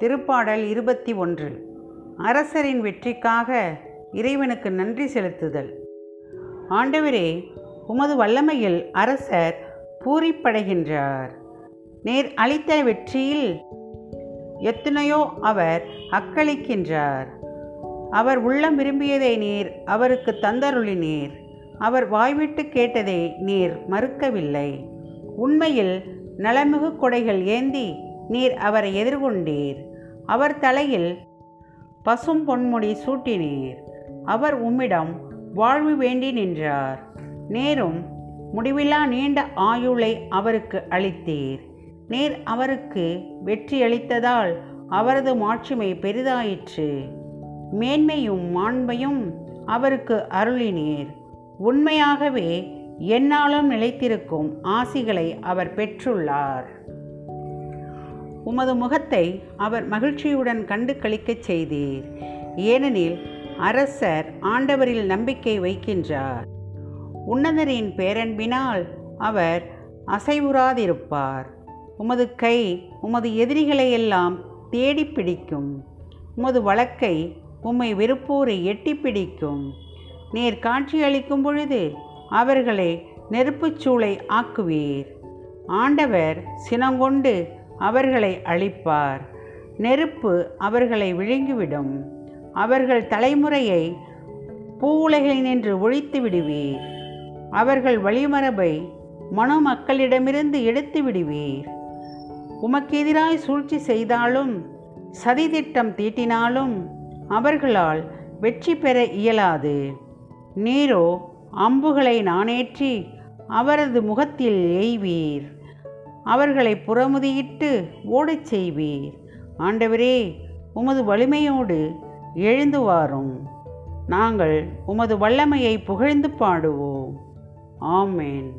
திருப்பாடல் இருபத்தி ஒன்று. அரசரின் வெற்றிக்காக இறைவனுக்கு நன்றி செலுத்துதல். ஆண்டவரே உமது வல்லமையில் அரசர் பூரிப்படைகின்றார். நேர் அளித்த வெற்றியில் எத்தனையோ அவர் அக்களிக்கின்றார். அவர் உள்ளம் விரும்பியதை நீர் அவருக்கு தந்தருளினீர். அவர் வாய்விட்டு கேட்டதை நீர் மறுக்கவில்லை. உண்மையில் நலமிகு கொடைகள் ஏந்தி நீர் அவரை எதிர்கொண்டீர். அவர் தலையில் பசும் பொன்முடி சூட்டினீர். அவர் உம்மிடம் வாழ்வு வேண்டி நின்றார். நேரும் முடிவில்லா நீண்ட ஆயுளை அவருக்கு அளித்தீர். நேர் அவருக்கு வெற்றியளித்ததால் அவரது மாட்சிமை பெரிதாயிற்று. மேன்மையும் மாண்பையும் அவருக்கு அருளினீர். உண்மையாகவே என்னாலும் நிலைத்திருக்கும் ஆசிகளை அவர் பெற்றுள்ளார். உமது முகத்தை அவர் மகிழ்ச்சியுடன் கண்டு கழிக்கச் செய்தீர். ஏனெனில் அரசர் ஆண்டவரில் நம்பிக்கை வைக்கின்றார். உன்னதரின் பேரன்பினால் அவர் அசைவுறாதிருப்பார். உமது கை உமது எதிரிகளையெல்லாம் தேடி பிடிக்கும். உமது வழக்கை உம்மை வெறுப்போரை எட்டி பிடிக்கும். நீர் காட்சியளிக்கும் பொழுது அவர்களை நெருப்புச் சூளை ஆக்குவீர். ஆண்டவர் சினங்கொண்டு அவர்களை அழிப்பார். நெருப்பு அவர்களை விழுங்கிவிடும். அவர்கள் தலைமுறையை பூவுலகினின்று ஒழித்து விடுவீர். அவர்கள் வழிமரபை மனு மக்களிடமிருந்து எடுத்து விடுவீர். உமக்கு எதிராய் சூழ்ச்சி செய்தாலும் சதித்திட்டம் தீட்டினாலும் அவர்களால் வெற்றி பெற இயலாது. நீரோ அம்புகளை நாணேற்றி அவரது முகத்தில் எய்வீர். அவர்களை புறமுதியிட்டு ஓடச் செய்வீர். ஆண்டவரே உமது வலிமையோடு எழுந்து வாரும். நாங்கள் உமது வல்லமையை புகழ்ந்து பாடுவோம். ஆமேன்.